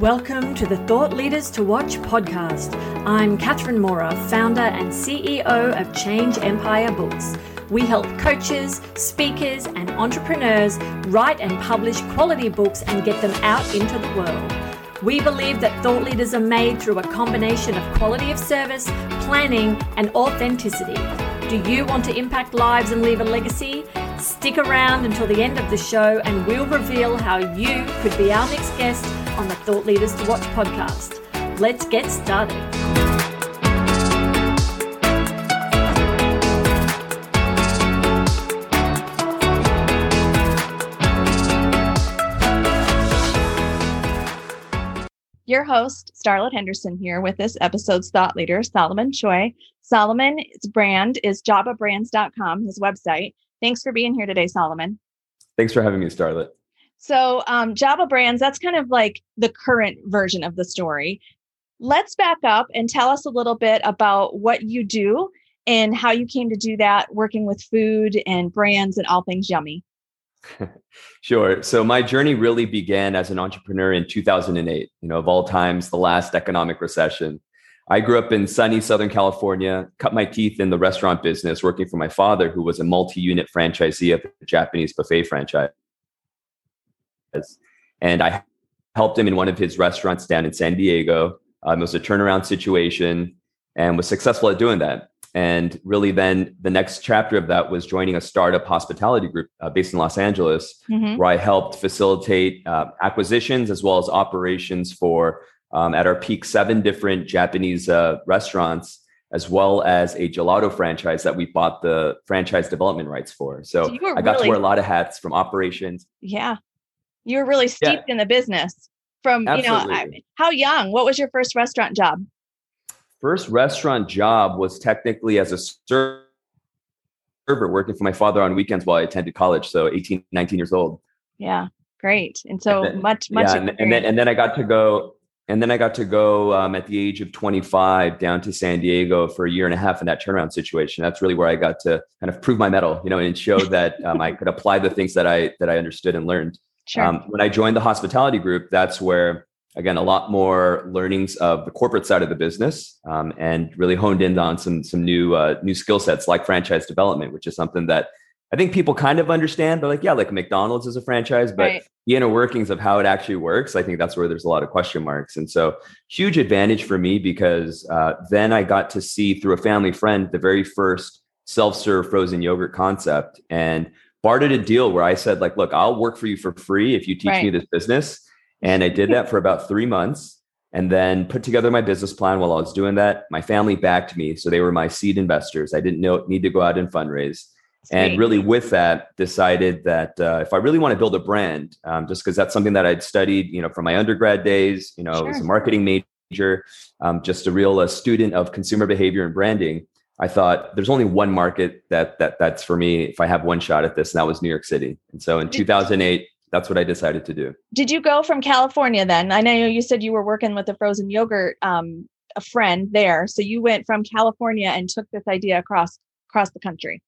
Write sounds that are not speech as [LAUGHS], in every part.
Welcome to the Thought Leaders to Watch podcast. I'm Catherine Mora, founder and CEO of Change Empire Books. We help coaches, speakers, and entrepreneurs write and publish quality books and get them out into the world. We believe that thought leaders are made through a combination of quality of service, planning, and authenticity. Do you want to impact lives and leave a legacy? Stick around until the end of the show and we'll reveal how you could be our next guest on the Thought Leaders to Watch podcast. Let's get started. Your host, Starlet Henderson, here with this episode's thought leader, Solomon Choi. Solomon's brand is jababrands.com, his website. Thanks for being here today, Solomon. Thanks for having me, Starlet. So, um, Jaba Brands, that's kind of like the current version of the story. Let's back up and tell us a little bit about what you do and how you came to do that, working with food and brands and all things yummy. [LAUGHS] sure. So, my journey really began as an entrepreneur in 2008, you know, of all times, the last economic recession. I grew up in sunny Southern California, cut my teeth in the restaurant business, working for my father, who was a multi unit franchisee of a Japanese buffet franchise and I helped him in one of his restaurants down in San Diego. Um, it was a turnaround situation and was successful at doing that. And really, then the next chapter of that was joining a startup hospitality group uh, based in Los Angeles, mm-hmm. where I helped facilitate uh, acquisitions as well as operations for, um, at our peak, seven different Japanese uh, restaurants, as well as a gelato franchise that we bought the franchise development rights for. So, so I got really, to wear a lot of hats from operations. Yeah you were really steeped yeah. in the business from Absolutely. you know how young? What was your first restaurant job? First restaurant job was technically as a server working for my father on weekends while i attended college so 18 19 years old. Yeah great. And so and then, much much yeah, and, and, then and then i got to go and then i got to go um, at the age of 25 down to san diego for a year and a half in that turnaround situation. That's really where i got to kind of prove my mettle you know and show that um, i could apply the things that i that i understood and learned Sure. Um, when I joined the hospitality group, that's where again a lot more learnings of the corporate side of the business, um, and really honed in on some some new uh, new skill sets like franchise development, which is something that I think people kind of understand. They're like, yeah, like McDonald's is a franchise, but right. the inner workings of how it actually works, I think that's where there's a lot of question marks. And so, huge advantage for me because uh, then I got to see through a family friend the very first self-serve frozen yogurt concept and bartered a deal where I said, like, look, I'll work for you for free if you teach right. me this business. And I did that for about three months and then put together my business plan while I was doing that. My family backed me. So they were my seed investors. I didn't know, need to go out and fundraise. And really, with that, decided that uh, if I really want to build a brand, um, just because that's something that I'd studied, you know, from my undergrad days, you know, sure. I was a marketing major, um, just a real uh, student of consumer behavior and branding. I thought there's only one market that that that's for me if I have one shot at this, and that was New York City. And so in 2008, that's what I decided to do. Did you go from California then? I know you said you were working with a frozen yogurt, um, a friend there. So you went from California and took this idea across across the country.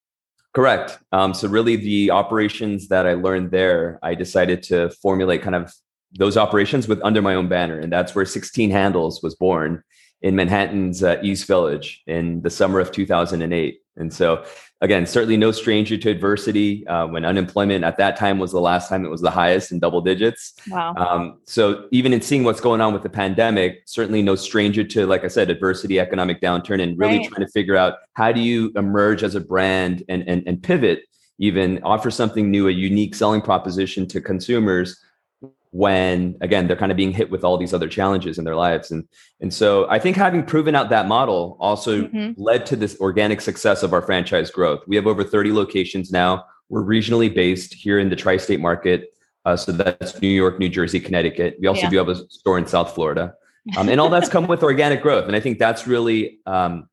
Correct. Um, so really, the operations that I learned there, I decided to formulate kind of those operations with under my own banner, and that's where 16 Handles was born in Manhattan's uh, East Village in the summer of 2008. And so, again, certainly no stranger to adversity uh, when unemployment at that time was the last time it was the highest in double digits. Wow. Um, so, even in seeing what's going on with the pandemic, certainly no stranger to, like I said, adversity, economic downturn, and really right. trying to figure out how do you emerge as a brand and, and, and pivot, even offer something new, a unique selling proposition to consumers when again they're kind of being hit with all these other challenges in their lives. And and so i think having proven out that model also mm-hmm. led to this organic success of our franchise growth. We have over 30 locations now. We're regionally based here in the tri-state market uh, so that's new york new jersey connecticut. We also yeah. do have a store in south florida. Um, [LAUGHS] and all that's come with organic growth. And i think that's really um,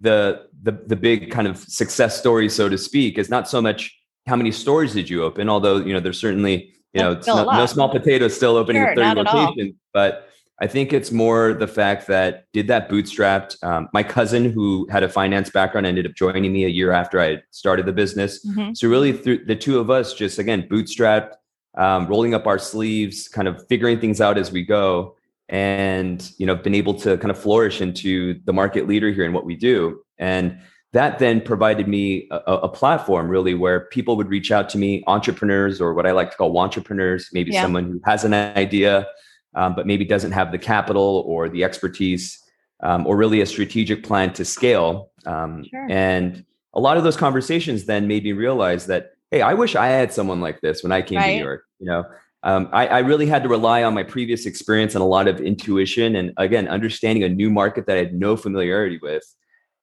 the, the the big kind of success story so to speak is not so much how many stores did you open although you know there's certainly you know, no, no, small potatoes still opening sure, 30 locations, but I think it's more the fact that did that bootstrapped. Um, my cousin, who had a finance background, ended up joining me a year after I started the business. Mm-hmm. So really, through the two of us, just again bootstrapped, um, rolling up our sleeves, kind of figuring things out as we go. and you know been able to kind of flourish into the market leader here in what we do and that then provided me a, a, platform really where people would reach out to me entrepreneurs or what i like to call entrepreneurs maybe yeah. someone who has an idea um, but maybe doesn't have the capital or the expertise um, or really a strategic plan to scale um, sure. and a lot of those conversations then made me realize that hey i wish i had someone like this when i came right. to new york you know um, I, I, really had to rely on my previous experience and a lot of intuition and again understanding a new market that i had no familiarity with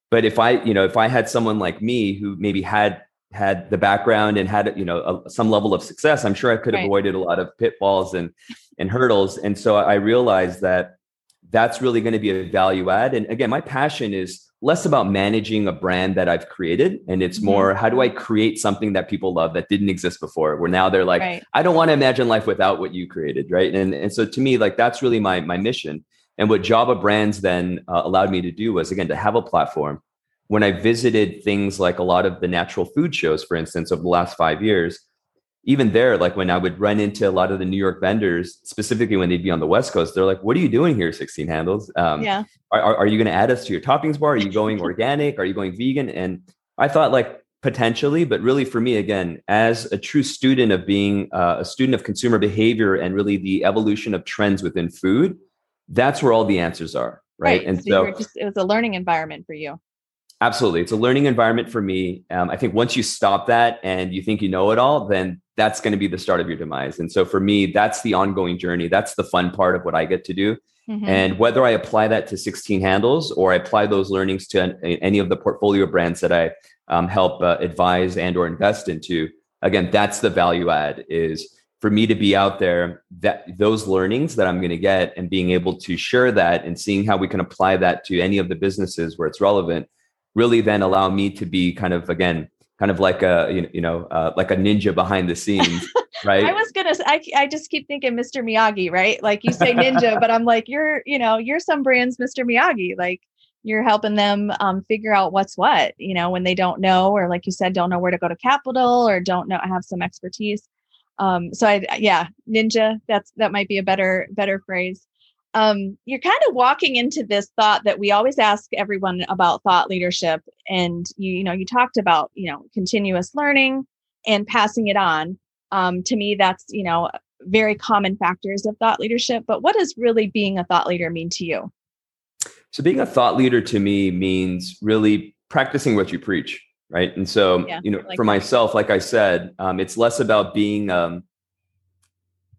but if i you know if i had someone like me who maybe had had the background and had you know a, some level of success i'm sure i could have right. avoided a lot of pitfalls and and hurdles and so i realized that that's really going to be a value add and again my passion is less about managing a brand that I've created. And it's mm-hmm. more, how do I create something that people love that didn't exist before? Where now they're like, right. I don't want to imagine life without what you created. Right. And, and so to me, like that's really my, my mission. And what Java Brands then uh, allowed me to do was, again, to have a platform. When I visited things like a lot of the natural food shows, for instance, over the last five years, even there, like when I would run into a lot of the New York vendors, specifically when they'd be on the West Coast, they're like, "What are you doing here, 16 handles? Um, yeah, are, are you going to add us to your toppings bar? Are you going [LAUGHS] organic? Are you going vegan?" And I thought like potentially, but really for me, again, as a true student of being uh, a student of consumer behavior and really the evolution of trends within food, that's where all the answers are, right? right. And so, so just, it was a learning environment for you. Absolutely. It's a learning environment for me. Um, I think once you stop that and you think you know it all, then that's going to be the start of your demise. And so for me, that's the ongoing journey. That's the fun part of what I get to do. Mm-hmm. And whether I apply that to 16 handles or I apply those learnings to any of the portfolio brands that I um, help uh, advise and or invest into, again, that's the value add is for me to be out there that those learnings that i'm going to get and being able to share that and seeing how we can apply that to any of the businesses where it's relevant really then allow me to be kind of again kind of like a you know uh, like a ninja behind the scenes [LAUGHS] right? I was gonna I, I just keep thinking mr miyagi right? Like you say ninja but i'm like you're you know you're some brands mr miyagi. Like you're helping them um, figure out what's what you know when they don't know or like you said don't know where to go to capital or don't know have some expertise um, so i yeah ninja that's that might be a better better phrase. Um, you're kind of walking into this thought that we always ask everyone about thought leadership and you, you know you talked about you know continuous learning and passing it on. Um, to me that's you know very common factors of thought leadership but what does really being a thought leader mean to you? So being a thought leader to me means really practicing what you preach right and so yeah, you know like for that. myself like i said um, it's less about being um,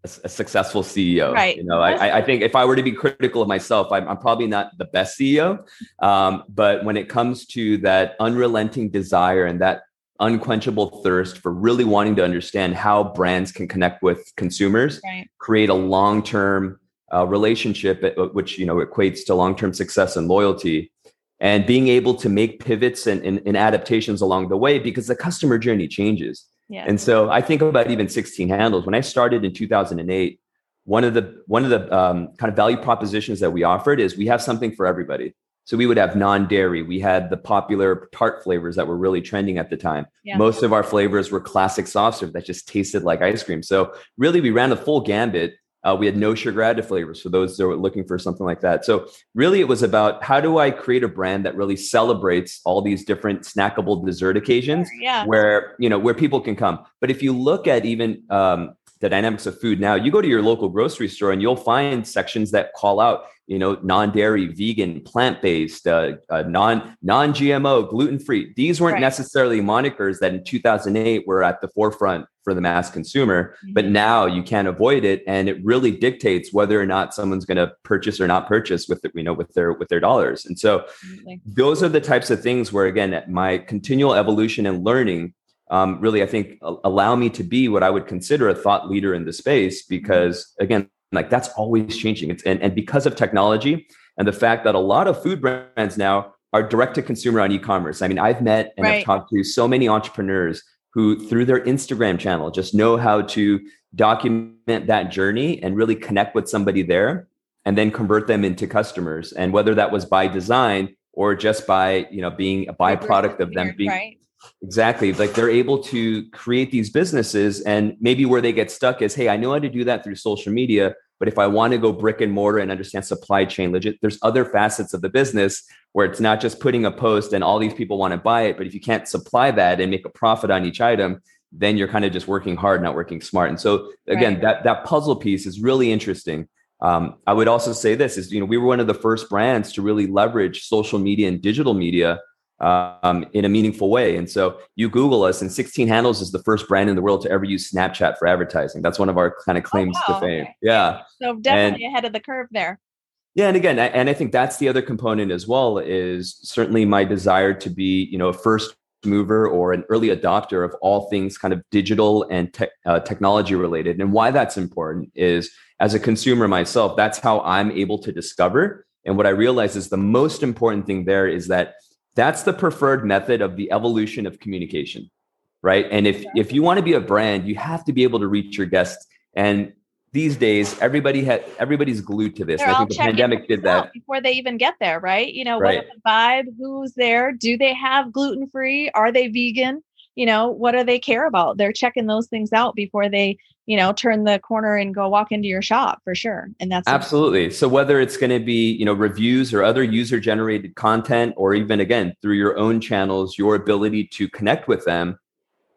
a, a successful CEO. Right. You know, I, I think if I were to be critical of myself, I'm, I'm probably not the best CEO. Um, but when it comes to that unrelenting desire and that unquenchable thirst for really wanting to understand how brands can connect with consumers, right. create a long-term uh, relationship, uh, which you know equates to long-term success and loyalty, and being able to make pivots and, and, and adaptations along the way because the customer journey changes. Yeah. And so I think about even 16 handles. When I started in 2008, one of the one of the um, kind of value propositions that we offered is we have something for everybody. So we would have non-dairy. We had the popular tart flavors that were really trending at the time. Yeah. Most of our flavors were classic soft serve that just tasted like ice cream. So really, we ran the full gambit uh, we had no sugar added flavors for those that were looking for something like that. So really, it was about how do I create a brand that really celebrates all these different snackable dessert occasions, yeah. where you know where people can come. But if you look at even um, the dynamics of food now, you go to your local grocery store and you'll find sections that call out you know, non-dairy, vegan, plant-based, uh, uh, non non-GMO, gluten-free. These weren't right. necessarily monikers that in 2008 were at the forefront for the mass consumer, mm-hmm. but now you can't avoid it, and it really dictates whether or not someone's going to purchase or not purchase with the, you know with their with their dollars. And so, Absolutely. those are the types of things where again, my continual evolution and learning um, really, I think, allow me to be what I would consider a thought leader in the space because again like that's always changing. It's and, and because of technology and the fact that a lot of food brands now are direct to consumer on e-commerce. I mean, I've met and right. I've talked to so many entrepreneurs who through their Instagram channel just know how to document that journey and really connect with somebody there and then convert them into customers. And whether that was by design or just by, you know, being a byproduct of them being right. Exactly. Like they're able to create these businesses. And maybe where they get stuck is, hey, I know how to do that through social media, But if I want to go brick and mortar and understand supply chain, legit, there's other facets of the business where it's not just putting a post and all these people want to buy it. But if you can't supply that and make a profit on each item, then you're kind of just working hard, not working smart. And so again, right. that that puzzle piece is really interesting. Um, I would also say this is, you know, we were one of the first brands to really leverage social media and digital media um, in a meaningful way. And so you Google us, and 16 Handles is the first brand in the world to ever use Snapchat for advertising. That's one of our kind of oh, claims oh, wow, to fame. Okay. Yeah. So definitely and, ahead of the curve there. Yeah, and again, and I think that's the other component as well is certainly my desire to be, you know, a first mover or an early adopter of all things kind of digital and te- uh, technology related. And why that's important is as a consumer myself, that's how I'm able to discover. And what I realize is the most important thing there is that that's the preferred method of the evolution of communication, right? And if if you want to be a brand, you have to be able to reach your guests. And these days, everybody had everybody's glued to this. They're I think the pandemic did that before they even get there, right? You know, right. what the vibe? Who's there? Do they have gluten free? Are they vegan? You know, what do they care about? They're checking those things out before they you know turn the corner and go walk into your shop for sure. And that's absolutely. So whether it's going to be you know reviews or other user generated content or even again through your own channels your ability to connect with them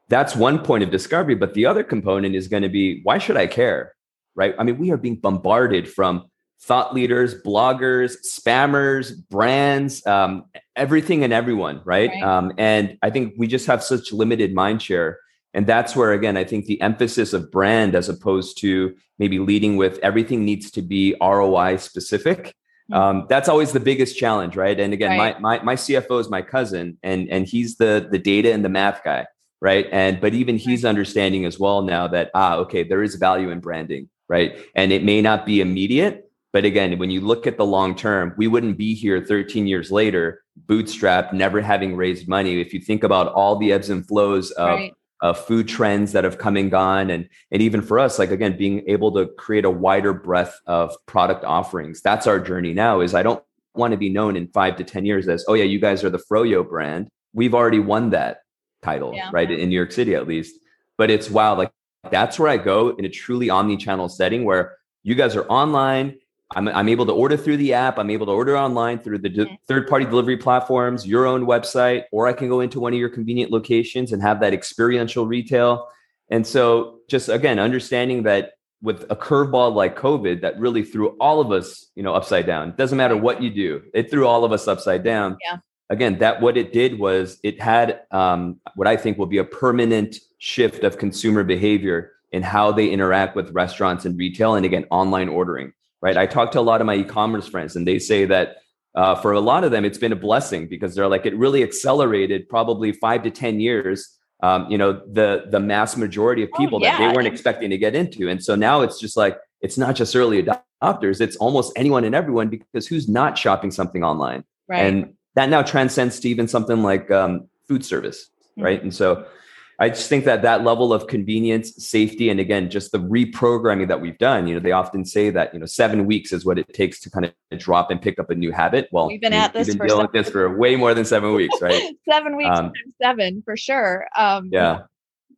that's one point of discovery. But the other component is going to be why should i care right? I mean we are being bombarded from thought leaders bloggers spammers brands um, everything and everyone right, right. Um, and i think we just have such limited mind share and that's where, again, I think the emphasis of brand as opposed to maybe leading with everything needs to be ROI specific. Mm-hmm. Um, that's always the biggest challenge, right? And again, right. my, my my CFO is my cousin, and and he's the the data and the math guy, right? And but even he's understanding as well now that ah, okay, there is value in branding, right? And it may not be immediate, but again, when you look at the long term, we wouldn't be here 13 years later, bootstrapped, never having raised money. If you think about all the ebbs and flows of right uh, food trends that have come and gone. And and even for us like again being able to create a wider breadth of product offerings. That's our journey now is i don't want to be known in five to ten years as oh yeah you guys are the froyo brand. We've already won that title yeah. right in new york city at least. But it's wow like that's where i go in a truly omni-channel setting where you guys are online I'm, I'm able to order through the app. I'm able to order online through the de- third party delivery platforms, your own website, or I can go into one of your convenient locations and have that experiential retail. And so, just again, understanding that with a curveball like COVID that really threw all of us, you know, upside down. It doesn't matter what you do; it threw all of us upside down. Yeah. Again, that what it did was it had um, what I think will be a permanent shift of consumer behavior in how they interact with restaurants and retail, and again, online ordering right? I talk to a lot of my e-commerce friends, and they say that uh, for a lot of them, it's been a blessing because they're like it really accelerated probably five to ten years. Um, you know, the the mass majority of oh, people oh, yeah. that they weren't expecting to get into, and so now it's just like it's not just early adopters; it's almost anyone and everyone because who's not shopping something online, right. and that now transcends to even something like um, food service, mm-hmm. right? And so I just think that that level of convenience, safety, and again, just the reprogramming that we've done. You know, they often say that you know seven weeks is what it takes to kind of drop and pick up a new habit. Well, we've been at this. Been dealing with this for way more than seven weeks, right? [LAUGHS] seven weeks um, seven for sure. Um, yeah.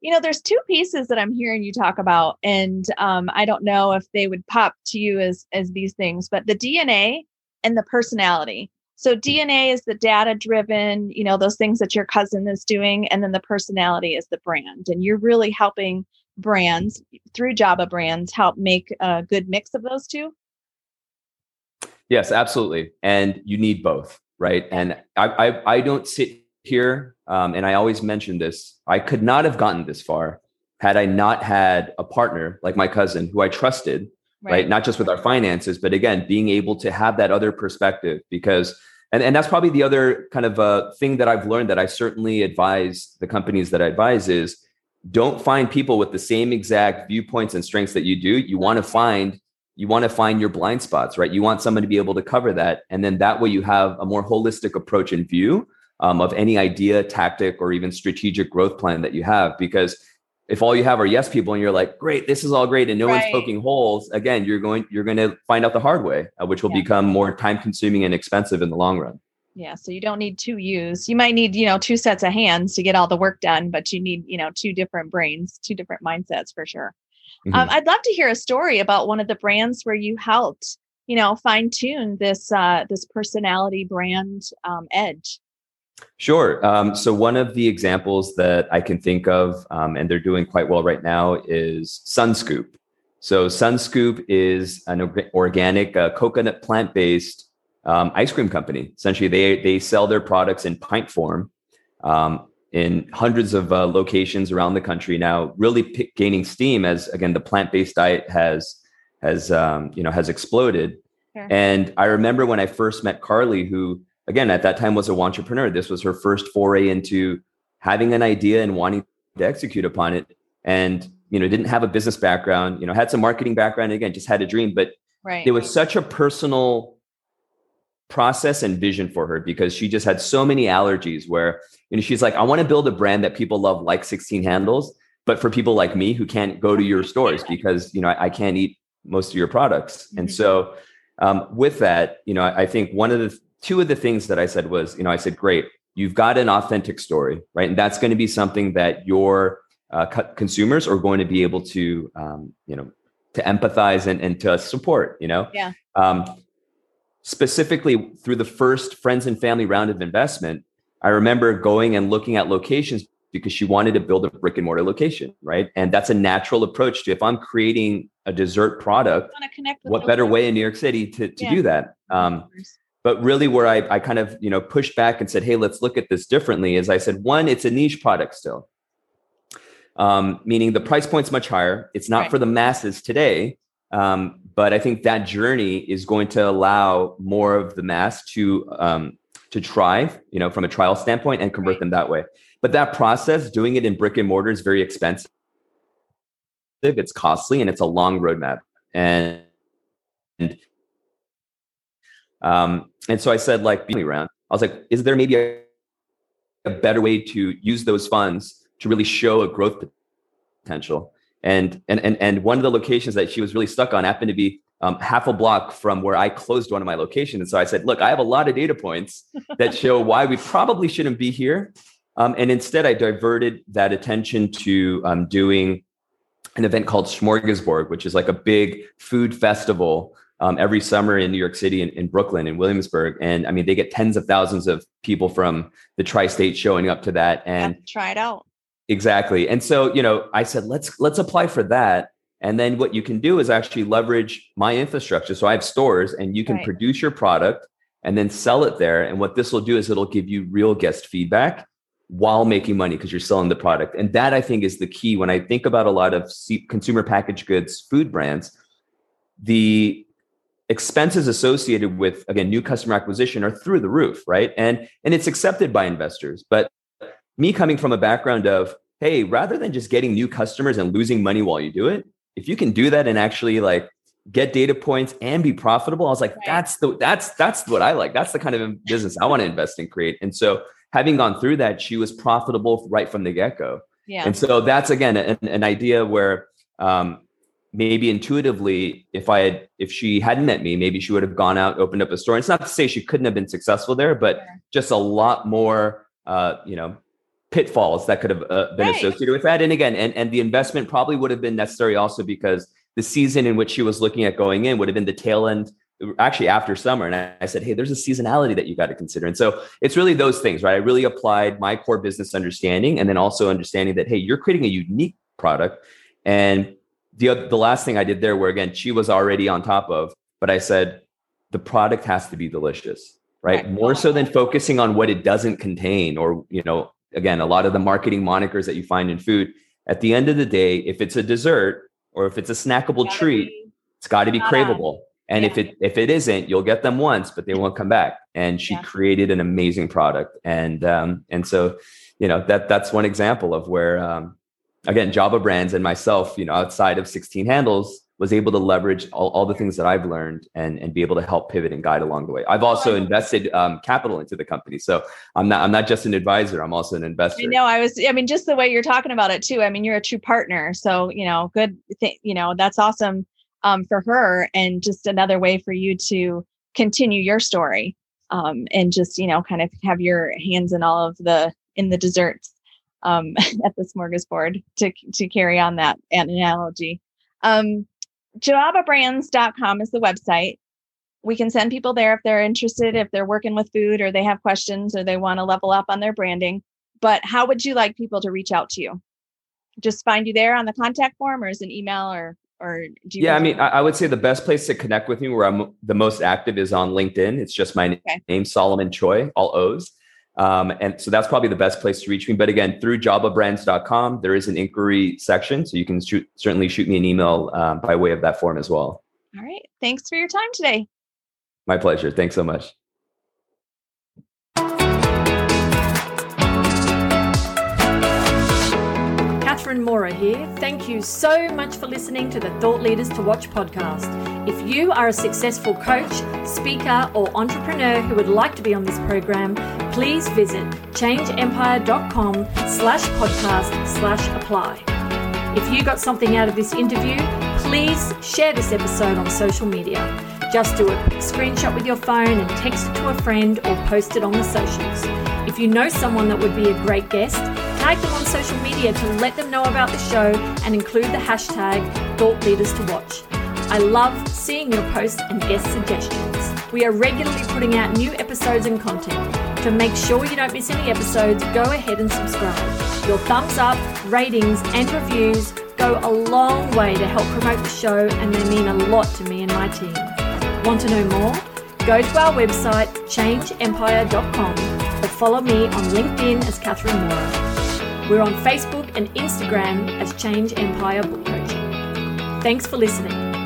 You know, there's two pieces that I'm hearing you talk about, and um, I don't know if they would pop to you as as these things, but the DNA and the personality. So DNA is the data driven, you know, those things that your cousin is doing. And then the personality is the brand. And you're really helping brands through Java brands help make a good mix of those two. Yes, absolutely. And you need both, right? And I, I, I don't sit here, um, and I always mention this. I could not have gotten this far had I not had a partner like my cousin who I trusted, right. right? Not just with our finances, but again, being able to have that other perspective because and, and that's probably the other kind of uh, thing that I've learned that I certainly advise the companies that I advise is don't find people with the same exact viewpoints and strengths that you do. You want to find you want to find your blind spots, right? You want someone to be able to cover that, and then that way you have a more holistic approach and view um, of any idea, tactic, or even strategic growth plan that you have. Because if all you have are yes people and you're like great this is all great and no right. one's poking holes again you're going you're going to find out the hard way uh, which will yeah. become more time consuming and expensive in the long run yeah so you don't need two yous you might need you know two sets of hands to get all the work done but you need you know two different brains two different mindsets for sure Mm-hmm. Um, I'd love to hear a story about one of the brands where you helped, you know, fine tune this uh, this personality brand um, edge. Sure. Um, so one of the examples that I can think of, um, and they're doing quite well right now, is Sunscoop. So Sunscoop is an organic uh, coconut plant based um, ice cream company. Essentially, they they sell their products in pint form um, in hundreds of uh, locations around the country now, really p- gaining steam as again the plant based diet has has um, you know has exploded. Sure. And I remember when I first met Carly, who again at that time was a entrepreneur. This was her first foray into having an idea and wanting to execute upon it. And you know didn't have a business background. You know had some marketing background. Again, just had a dream, but right. it was such a personal process and vision for her because she just had so many allergies where you know she's like i want to build a brand that people love like 16 handles but for people like me who can't go to your [LAUGHS] stores because you know i, I can't eat most of your products mm-hmm. and so um, with that you know I, I think one of the two of the things that i said was you know i said great you've got an authentic story right and that's going to be something that your uh, consumers are going to be able to um, you know to empathize and, and to support you know yeah um, specifically through the first friends and family round of investment, I remember going and looking at locations because she wanted to build a brick and mortar location, right? And that's a natural approach to if I'm creating a dessert product, what better way in New York City to, to yeah. do that? Um, but really where I, I kind of, you know, pushed back and said, hey, let's look at this differently is I said, one, it's a niche product still. Um, meaning the price point's much higher. It's not right. for the masses today. Um, but I think that journey is going to allow more of the mass to um, to try, you know, from a trial standpoint and convert right. them that way. But that process, doing it in brick and mortar, is very expensive. It's costly and it's a long roadmap. And and um, and so I said, like, being around, I was like, is there maybe a, a better way to use those funds to really show a growth potential? And, and, and, and one of the locations that she was really stuck on happened to be um, half a block from where I closed one of my locations. And so I said, look, I have a lot of data points that [LAUGHS] show why we probably shouldn't be here. Um, and instead, I diverted that attention to um, doing an event called Smorgasburg, which is like a big food festival um, every summer in New York City and in Brooklyn and Williamsburg. And I mean, they get tens of thousands of people from the tri-state showing up to that. And try it out. Exactly. And so, you know, I said, let's let's apply for that. And then what you can do is actually leverage my infrastructure. So I have stores and you can right. produce your product and then sell it there. And what this will do is it'll give you real guest feedback while making money because you're selling the product. And that I think is the key when I think about a lot of consumer packaged goods food brands, the expenses associated with again new customer acquisition are through the roof, right? And and it's accepted by investors, but me coming from a background of, hey, rather than just getting new customers and losing money while you do it, if you can do that and actually like get data points and be profitable, I was like, right. that's the that's that's what I like. That's the kind of business I want to invest and create. And so having gone through that, she was profitable right from the get-go. Yeah. And so that's again an, an idea where um, maybe intuitively, if I had, if she hadn't met me, maybe she would have gone out, opened up a store. And it's not to say she couldn't have been successful there, but just a lot more, uh, you know, pitfalls that could have uh, been right. associated with that. And again, and, and the investment probably would have been necessary also because the season in which she was looking at going in would have been the tail end, actually after summer. And I, I said, hey, there's a seasonality that you got to consider. And so it's really those things, right? I really applied my core business understanding and then also understanding that, hey, you're creating a unique product. And the, the last thing I did there, where again, she was already on top of, but I said, the product has to be delicious right? right? More so than focusing on what it doesn't contain or, you know, again, a lot of the marketing monikers that you find in food. At the end of the day, if it's a dessert or if it's a snackable treat, be, it's got to be craveable. And yeah. if it if it isn't, you'll get them once, but they won't come back. And she yeah. created an amazing product. And um, and so, you know, that that's one example of where um, again, Java Brands and myself, you know, outside of 16 handles, was able to leverage all, all the things that I've learned and, and be able to help pivot and guide along the way. I've also invested um, capital into the company. So I'm not, I'm not just an advisor. I'm also an investor. I know I was, I mean, just the way you're talking about it too. I mean, you're a true partner. So, you know, good, th- you know, that's awesome um, for her and just another way for you to continue your story um, and just, you know, kind of have your hands in all of the, in the desserts um, [LAUGHS] at the smorgasbord to, to carry on that analogy. Um, is the website. We can send people there if they're interested, if they're working with food or they have questions or they want to level up on their branding. But how would you like people to reach out to you? Just find you there on the contact form or is an email or or do you yeah i mean I, I, would say the best place to connect with me where i'm the most active is on linkedin it's just my okay. name solomon choi all o's um, and so that's probably the best place to reach me. But again through jobabrands.com there is an inquiry section. So you can shoot, certainly shoot me an email um, by way of that form as well. All right. Thanks for your time today. My pleasure. Thanks so much. Catherine Mora here. Thank you so much for listening to the Thought Leaders to Watch podcast. If you are a successful coach, speaker, or entrepreneur who would like to be on this program, please visit changeempire.com slash podcast slash apply. If you got something out of this interview, please share this episode on social media. Just do a quick screenshot with your phone and text it to a friend or post it on the socials. If you know someone that would be a great guest, tag them on social media to let them know about the show and include the hashtag Thought Leaders to Watch. I love seeing your posts and guest suggestions. We are regularly putting out new episodes and content. To make sure you don't miss any episodes, go ahead and subscribe. Your thumbs up, ratings, and reviews go a long way to help promote the show and they mean a lot to me and my team. Want to know more? Go to our website, changeempire.com, or follow me on LinkedIn as Catherine Mora. We're on Facebook and Instagram as Change Empire Book Coaching. Thanks for listening.